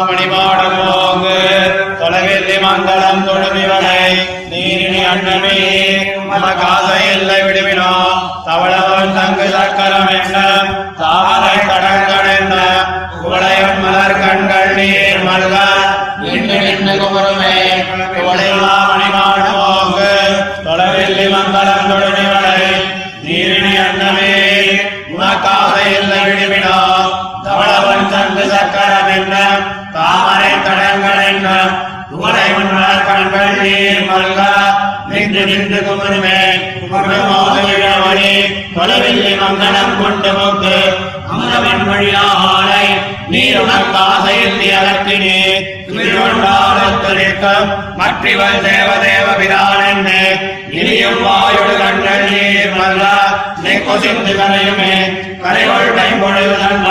மணிபாடமோங்கு தொலைவில் மங்களம் தொழுமிவனை. நீரினி அன்னமே மமகாத எல்லை விடுவினோ தவளவன் தங்கு சக்கரம் என்ன? தாமரை கடங்கள் என்ன? குவளையன் மலர் கண்கள் நீர் மல்க. நின்று நின்று குமருமே குவளைமா மணிபாடமோங்கு தொலைவில் மங்களம் தொழுமிவனை நீர் மல்க நின்று நின்று குமருமே குமரமோதவழி தொலைவில்லி மங்களம் கொண்டு போக்கு அமுதவன் வழியாலை நீர் உனக்காக எண்ணி திருவண்டாரத்திற்கும் மற்றிவள் தேவதேவ பிரான் இனியும் கண்கள் நீர் கொசிந்து கரையுமே கைம்பொழுதன்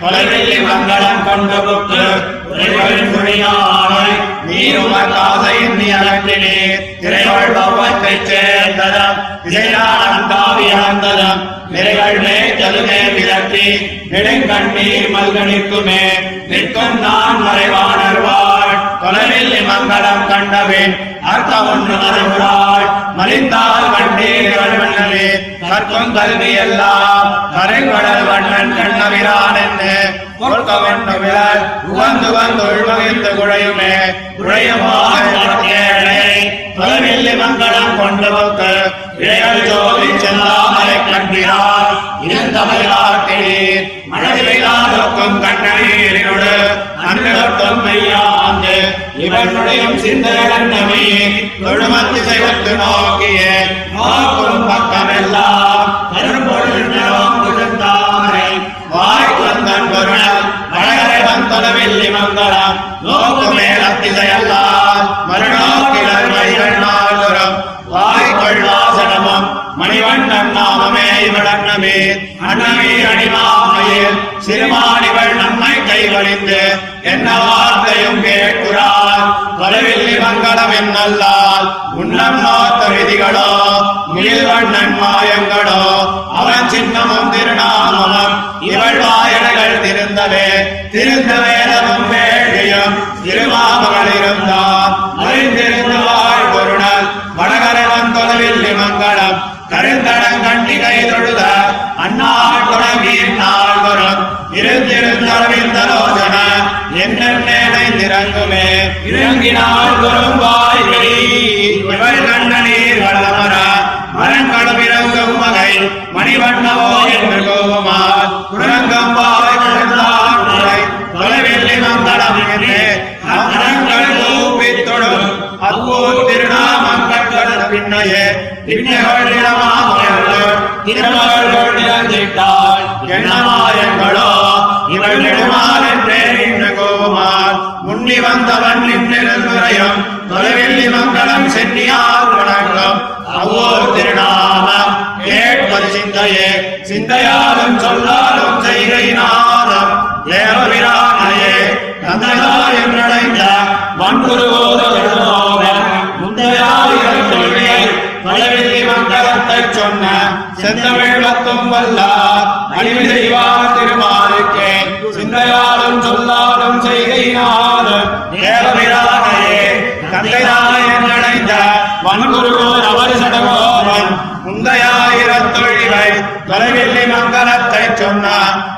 தொலைவில்லி மங்களம் கொண்டு புக்கு மொழியால் நீருமக்காக எண்ணி அகற்றினீர் திரைகள் பௌவத்தைச் சேர்ந்ததம் இசையானம் காவியாந்ததம் நிறைகள் மேய்ச்சலுமே விரட்டி நெடுங்கண்ணீர் மல்கணிக்குமே. நிற்கும் நான் மறைவானர்வாள் தொலைவில் மங்களம் கண்டவேன். அர்த்தம் ஒன்று மறைவுறாள் மலிந்தால் வண்டீர்கள் வண்ணனே கற்கும் கல்வி எல்லாம் கரைவடல் வண்ணன் கண்ணவிரான் என்று பொற்க வண்ண விரல் உகந்து வந்து உள்வகித்து குழையுமே குழையுமாய் மங்களம் கொண்டு போக்கு இழைகள் ஜோதி செல்லாமலை கண்டினார் இருந்தமை மனதிலாதோக்கும் மழை பெய்தாலும் கண்ணீரினோடு அன்றொட்டும் மையாந்து இவர்களுடைய சிந்தனை தொழுமத்து செய்வத்து நோக்கிய மேலத்திசையல்லால் மறுநோக்கிலர் மைகள் நாள்தோறும் வாய்க்குள் வாசனமும் மணிவண்ணன் நாமமே இவளன்னமே அன்னமே அடிமாமையில் சிறுமானிகள் பணிந்து என்ன வார்த்தையும் கேட்கிறார். வரவில்லை மங்களம் என்னல்லால் உன்னம் நோத்த விதிகளோ முயல்வண்ணன் மாயங்களோ அவன் சின்னமும் திருநாமமும் இவள் வாயடைகள் திருந்தவே திருந்த வேதமும் வேண்டியும் திருமாமகள் இருந்தார். அறிந்திருந்து வாழ்வு இறங்கினால் வரும் வாய்வழி. இவள் கண்ணநீர் வளமர. மரங்களும் இறங்கும் வகை மணிவண்ணவோ என்று என்று அப்போ பின்னையே. திருமகள் எண்ணமாயங்களோ இவள் கோபமால் வந்தவன் நின்றிருந்துரையும் தொலைவில்லி மங்களம் சென்னியார் வணங்கும் அவ்வோர் திருநாமம் கேட்பது சிந்தையே. சிந்தையாலும் சொல்லாலும் செய்கையினாலும் தேவவிரானையே தந்தையாயம் நடைந்த வன்குருவோதோக முந்தையாயிரம் தொழிலை தொலைவில்லி மங்களத்தைச் சொன்ன செந்தமிழ் பத்தும் வல்லார். அழிவு செய்வார் திருமாலுக்கே. சிந்தையாலும் சொல்லாலும் செய்கையினாலும் முந்தையாயிரம் தொலைவில்லை மங்களத்தை மங்களத்தைச்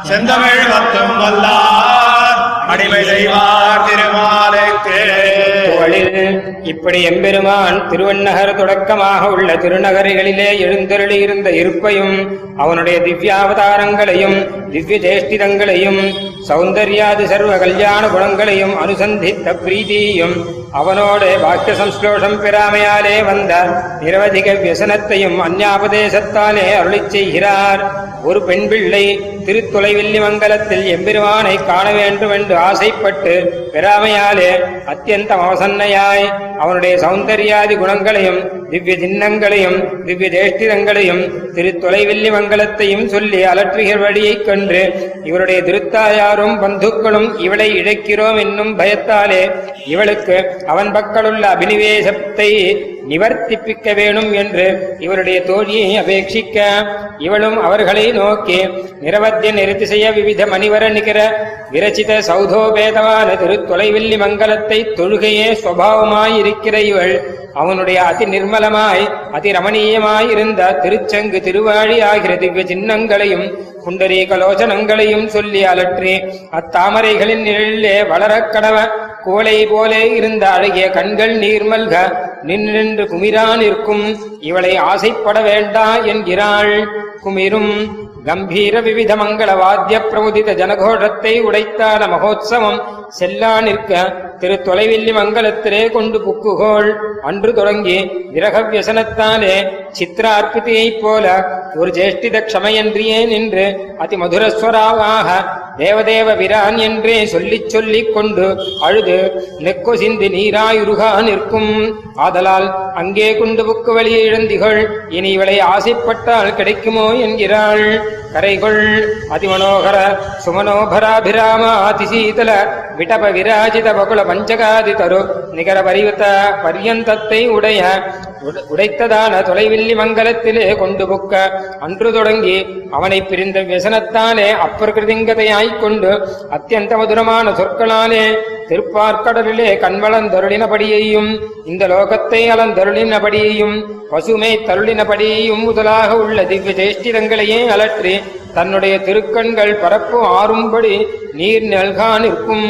செந்தமிழ் பத்தும் வல்லார் அடிமை செய்வார் திருமாலுக்கே. இப்படி எம்பெருமான் திருவண்ணகர் தொடக்கமாக உள்ள திருநகரிகளிலே எழுந்தருளியிருந்த இருப்பையும் அவனுடைய திவ்யாவதாரங்களையும் திவ்ய சேஷ்டிதங்களையும் சௌந்தர்யாதி சர்வ கல்யாண குணங்களையும் அனுசந்தித்த பிரீதியையும் அவனோடு வாக்கிய சம்ஸ்லோஷம் பெறாமையாலே வந்த நிரவதிக வியசனத்தையும் அந்யாபதேசத்தாலே அருளிச் செய்கிறார் ஒரு பெண் பிள்ளை திருத்தொலைவில்லி மங்கலத்தில் எம்பெருமானை காண வேண்டும் என்று ஆசைப்பட்டு பெறாமையாலே அத்தியந்தம் அவசன்னையாய் அவனுடைய சௌந்தர்யாதி குணங்களையும் திவ்ய சின்னங்களையும் திவ்ய தேஷ்டிதங்களையும் திருத்தொலைவில்லி மங்கலத்தையும் சொல்லி அலற்றுகிறபடியைக் கண்டு இவருடைய திருத்தாயாரும் பந்துக்களும் இவளை இழைக்கிறோம் என்னும் பயத்தாலே இவளுக்கு அவன் பக்கலுள்ள அபினிவேசத்தை நிவர்த்திப்பிக்க வேணும் என்று இவருடைய தோழியை அபேட்சிக்க இவளும் அவர்களை நோக்கி நிரவத்திய நிறுத்திசைய விவித மணிவர நிகர விரச்சித சௌதோபேதமான திருத்தொலைவில்லி மங்கலத்தை தொழுகையே சுவாவமாயிருக்கிற இவள். அவனுடைய அதி நிர்மலமாய் அதி ரமணீயமாயிருந்த திருச்சங்கு திருவாழி ஆகிற திவ்ய சின்னங்களையும் குண்டரீகலோச்சனங்களையும் சொல்லி அலற்றி அத்தாமரைகளின் நிழலிலே வளரக் கடவ கோலை போலே இருந்த அழகிய கண்கள் நீர்மல்க நின்று குமிரா நிற்கும். இவளை ஆசைப்பட வேண்டா என்கிறாள். குமிரும் கம்பீர விவித மங்கள வாத்திய பிரமுதித ஜனகோஷத்தை உடைத்தான மகோத்சவம். செல்லா நிற்க திரு தொலைவில்லி மங்கலத்திலே கொண்டு புக்குகோள். அன்று தொடங்கி விரக வியசனத்தாலே சித்திரார்ப்பிதியைப் போல ஒரு ஜேஷ்டித க்ஷமையன்றியே நின்று அதி மதுரஸ்வராவாக தேவதேவ விரான் என்றே சொல்லிச் சொல்லிக் கொண்டு அழுது நெக்கொ சிந்தி நீராயுருகா நிற்கும். ஆதலால் அங்கே குண்டு புக்கு வழியை இழந்திகள் இனி இவளை ஆசைப்பட்டால் கிடைக்குமோ என்கிறாள். கரைகொள். அதிமனோகர சுமனோபராபிராம அதிசீதல விடப விராஜித பகுல பஞ்சகாதி தரு நிகர பரிவத்த பரியந்தத்தை உடைய உடைத்ததான தொலைவில்லி மங்கலத்திலே கொண்டு புக்க அன்று தொடங்கி அவனை பிரிந்த வியசனத்தாலே அப்பிரகிருதிங்கதையாய்க் கொண்டு அத்தியந்த மதுரமான சொற்களாலே திருப்பார்க்கடலிலே கண்வளந்தருளினபடியையும் இந்த லோகத்தை அலந்தருளினபடியையும் பசுமை தருளினபடியையும் முதலாக உள்ள திவ்ய சேஷ்டிதங்களையே அலற்றி தன்னுடைய திருக்கண்கள் பரப்பு ஆறும்படி நீர் நல்கா நிற்கும்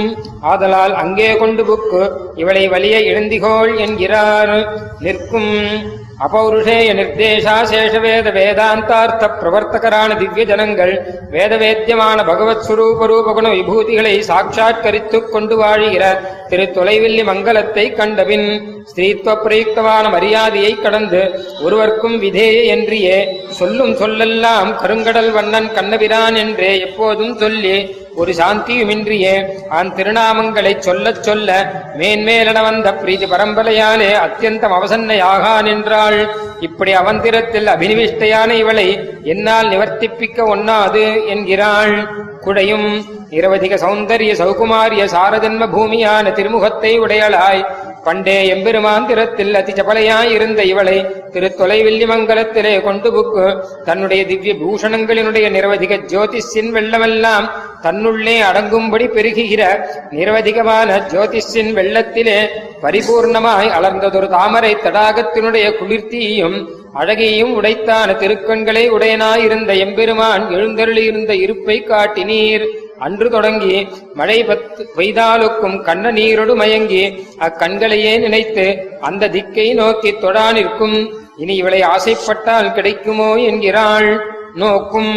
ஆதலால் அங்கே கொண்டு புக்கு இவளை வலிய இழந்திகோள் என்கிறார் நிற்கும். அபௌருஷேய நிர்தேசா சேஷவேத வேதாந்தார்த்த பிரவர்த்தகரான திவ்ய ஜனங்கள் வேதவேத்தியமான பகவத் சுரூப ரூபகுண விபூதிகளை சாட்சாத்கரித்துக் கொண்டு வாழுகிற திரு தொலைவில்லி மங்கலத்தை கண்டபின் ஸ்திரீத்துவ பிரயுக்தமான மரியாதையை கடந்து ஒருவர்க்கும் விதேய என்றியே சொல்லும் சொல்லெல்லாம் கருங்கடல் வண்ணன் கண்ணபிரான் என்றே எப்போதும் சொல்லி ஒரு சாந்தியுமின்றியே ஆன் திருநாமங்களை சொல்லச் சொல்ல மேன்மேலன வந்த பிரீதி பரம்பரையாலே அத்தியந்தம் அவசன்னையாகா நின்றாள் இப்படி அவந்திரத்தில் அபினிவிஷ்டையான இவளை என்னால் நிவர்த்திப்பிக்க ஒண்ணாது என்கிறாள். குடையும் நிரவதிக சௌந்தரிய சௌகுமாரிய சாரஜன்ம பூமியான திருமுகத்தை உடையளாய். பண்டே எம்பெருமாந்திரத்தில் அதிச்சபலையாயிருந்த இவளை திரு கொண்டு புக்கு தன்னுடைய திவ்ய பூஷணங்களினுடைய நிரவதிக ஜோதிஷின் வெள்ளமெல்லாம் தன்னுள்ளே அடங்கும்படி பெருகுகிற நிரவதிகமான ஜோதிஷின் வெள்ளத்திலே பரிபூர்ணமாய் அலர்ந்ததொரு தாமரை தடாகத்தினுடைய குளிர்த்தியையும் அழகையும் உடைத்தான திருக்கண்களை உடையனாயிருந்த எம்பெருமான் எழுந்தருளியிருந்த இருப்பை காட்டினீர். அன்று தொடங்கி மழை பத்து பெய்தாலுக்கும் கண்ண நீரொடு மயங்கி அக்கண்களையே நினைத்து அந்த திக்கை நோக்கி தொடா நிற்கும். இனி இவளை ஆசைப்பட்டால் கிடைக்குமோ என்கிறாள். நோக்கும்.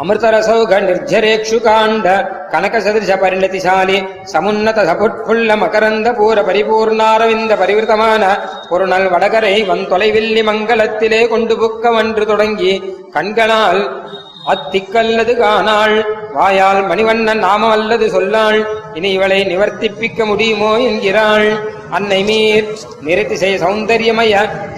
అమృతరసౌఘ నిర్జరేక్షుకాండ కనక సదృశ పరిణతిశాలి సమున్నత సపుట్ఫుల్ల మకరంద పూర పరిపూర్ణారవింద పరివృతమాన பொருணல் வடகரை வந்தொலைவில்லி மங்களத்திலே கொண்டு புக்கவன்று தொடங்கி கண்களால் அத்திக்கல்லது காணாள் வாயால் மணிவண்ணன் நாமம் அல்லது சொல்லாள் இனி இவளை நிவர்த்திப்பிக்க முடியுமோ என்கிறாள் அன்னைமீர் மீர் சௌந்தரியமய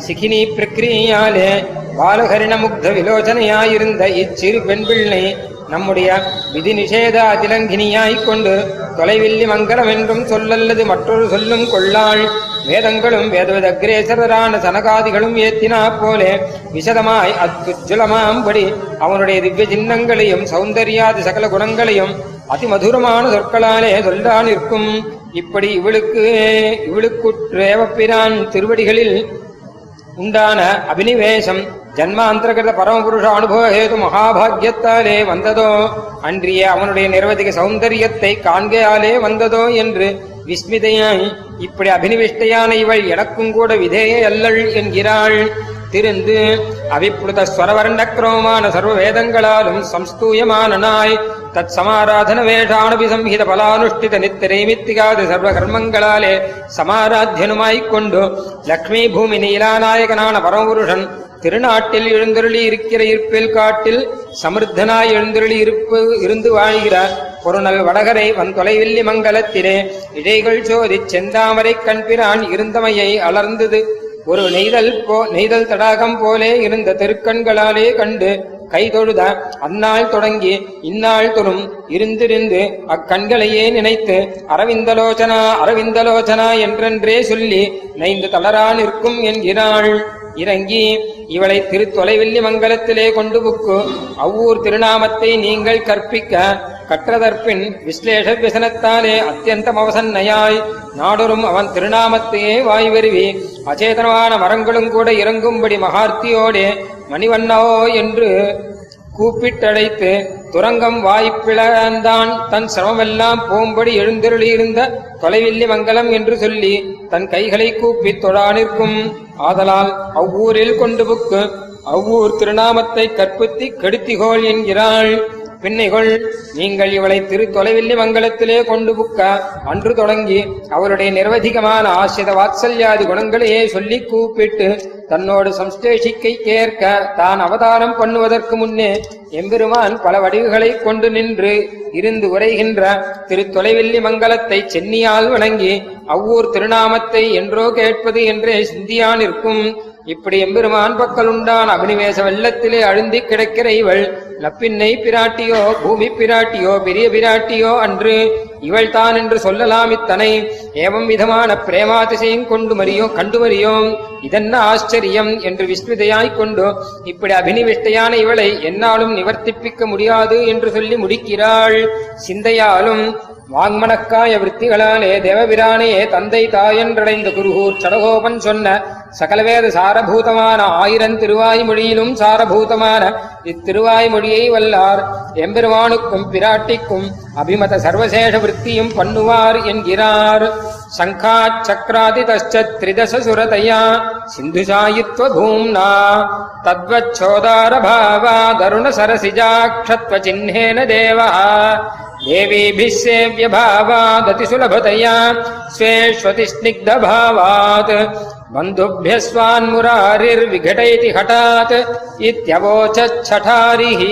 சிகினி பிரக்கிரியாலே பாலகரிண முக்த விலோச்சனையாயிருந்த இச்சிறு பெண் பிள்ளை நம்முடைய விதி நிஷேத அதிலங்கினியாய்க் கொண்டு தொலைவில்லி மங்களம் என்றும் சொல்லல்லது மற்றொரு சொல்லும் கொள்ளாள். வேதங்களும் வேதவதக்ரேசரான சனகாதிகளும் ஏத்தினா போலே. விசதமாய் அத்துஜலமாம்படி அவனுடைய திவ்ய சின்னங்களையும் சௌந்தர்யாதி சகல குணங்களையும் அதிமதுரமான சொற்களாலே சொல்லா நிற்கும். இப்படி இவளுக்கு இவளுக்குற்றேவப்பிரான் திருவடிகளில் உண்டான அபினிவேசம் ஜன்மாந்தரகிருத பரமபுருஷ அனுபவ ஹேது மகாபாகியத்தாலே வந்ததோ? அன்றிய அவனுடைய நிரவதிக சௌந்தரியத்தை காண்கையாலே வந்ததோ என்று விஸ்மிதையாய் இப்படி அபினிவிஷ்டையான இவள் எனக்கும் கூட விதேய அல்லள் என்கிறாள். திருந்து அவிப்ளுத ஸ்வரவர்ணக்ரமமான சர்வ வேதங்களாலும் சம்ஸ்தூயமான நாய் தத் சமாராதன வேஷானபி சம்ஹித பலானுஷ்டித நித்திரைமித்திகாது சர்வ கர்மங்களாலே சமாராத்தியனுமாய்க்கொண்டு லக்ஷ்மி பூமி நீலாநாயகனான பரமபுருஷன் திருநாட்டில் எழுந்தருளி இருக்கிற இருப்பில் காட்டில் சமிருத்தனாய் எழுந்தருளி இருப்பு இருந்து வாழ்கிற பொருணல் வடகரை வந்தொலைவில்லி மங்கலத்திலே இழைகள் சோதிச் செந்தாமரை கண்பிரான் இருந்தமையை அலர்ந்தது. ஒரு நெய்தல் போ நெய்தல் தடாகம் போலே இருந்த தெருக்கண்களாலே கண்டு கைதொழுத அந்நாள் தொடங்கி இந்நாள் தொழும் இருந்திருந்து அக்கண்களையே நினைத்து அரவிந்தலோச்சனா அரவிந்தலோச்சனா என்றென்றே சொல்லி நைந்து தளரா நிற்கும் என்கிறாள். இறங்கி இவளை திருத்தொலைவில்லி மங்கலத்திலே கொண்டு புக்கு. அவ்வூர் திருநாமத்தை நீங்கள் கற்பிக்க கற்றதற்பின் விஸ்லேஷ விசனத்தாலே அத்தியந்தம் அவசன்னையாய். நாடொரும் அவன் திருநாமத்தையே வாய்வருவி. அச்சேதனமான மரங்களும் கூட இறங்கும்படி மகார்த்தியோடே மணிவண்ணாவோ என்று கூப்பிட்டழைத்து துரங்கம் வாய்ப்பிழந்தான். தன் சிரமமெல்லாம் போம்படி எழுந்தருளியிருந்த தொலைவில்லி மங்கலம் என்று சொல்லி தன் கைகளை கூப்பித் தொழா நிற்கும். ஆதலால் அவ்வூரில் கொண்டு புக்கு அவ்வூர் திருநாமத்தை கற்பித்தி கெடுத்திகோள் என்கிறாள். பின்னைகள். நீங்கள் இவளை திருத்தொலைவில்லி மங்கலத்திலே கொண்டு புக்க. அன்று தொடங்கி அவருடைய நிர்வதிகமான ஆசிரித வாத்சல்யாதி குணங்களையே சொல்லி கூப்பிட்டு தன்னோடு சம்ஸ்லேஷிக்கை கேட்க தான் அவதாரம் பண்ணுவதற்கு முன்னே எம்பெருமான் பல வடிவுகளைக் கொண்டு நின்று இருந்து உரைகின்ற திரு தொலைவில்லி மங்கலத்தை சென்னியால் வணங்கி அவ்வூர் திருநாமத்தை என்றோ கேட்பது என்றே சிந்தியான் இருக்கும் இப்படி எம்பெருமான் பக்கலுண்டான் அபினிவேச வெள்ளத்திலே அழுந்தி கிடக்கிற இவள் லப்பின்னை பிராட்டியோ பூமி பிராட்டியோ பெரிய பிராட்டியோ அன்று இவள் தான் என்று சொல்லலாம் இத்தனை. ஏவம் விதமான பிரேமாதிசயம் கொண்டு மறியோ கண்டு மறியோம் இதென்ன ஆச்சரியம் என்று விஸ்மிதையாய்க் கொண்டு இப்படி அபினிவிஷ்டையான இவளை என்னாலும் நிவர்த்திப்பிக்க முடியாது என்று சொல்லி முடிக்கிறாள். சிந்தையாலும் வாங்மனக்காய விற்த்திகளாலே தேவபிரானையே தந்தை தாயன்றடைந்த குருகூர் சடகோபன் சொன்ன சகலவேத சாரபூதமான ஆயிரம் திருவாய்மொழியிலும் சாரபூதமான இத்திருவாய்மொழியை வல்லார். எம்பெருமானுக்கும் பிராட்டிக்கும் அபிமத சர்வசேஷ விற்த்தியும் பண்ணுவார் என்கிறார். சங்கா சக்ராதி திரிதச சுரதையா சிந்து சாயித்வ பூம்னா தத்வச்சோதார பாவா தருண சரசிஜாட்சத்வ சின்னேன தேவா देवीभिः सेव्यभावादतिसुलभतया स्वेष्वतिस्निग्धभावात् बन्धुभ्यः स्वान्मुरारिर्विघटयति हठात् इत्यवोचच्छठारिः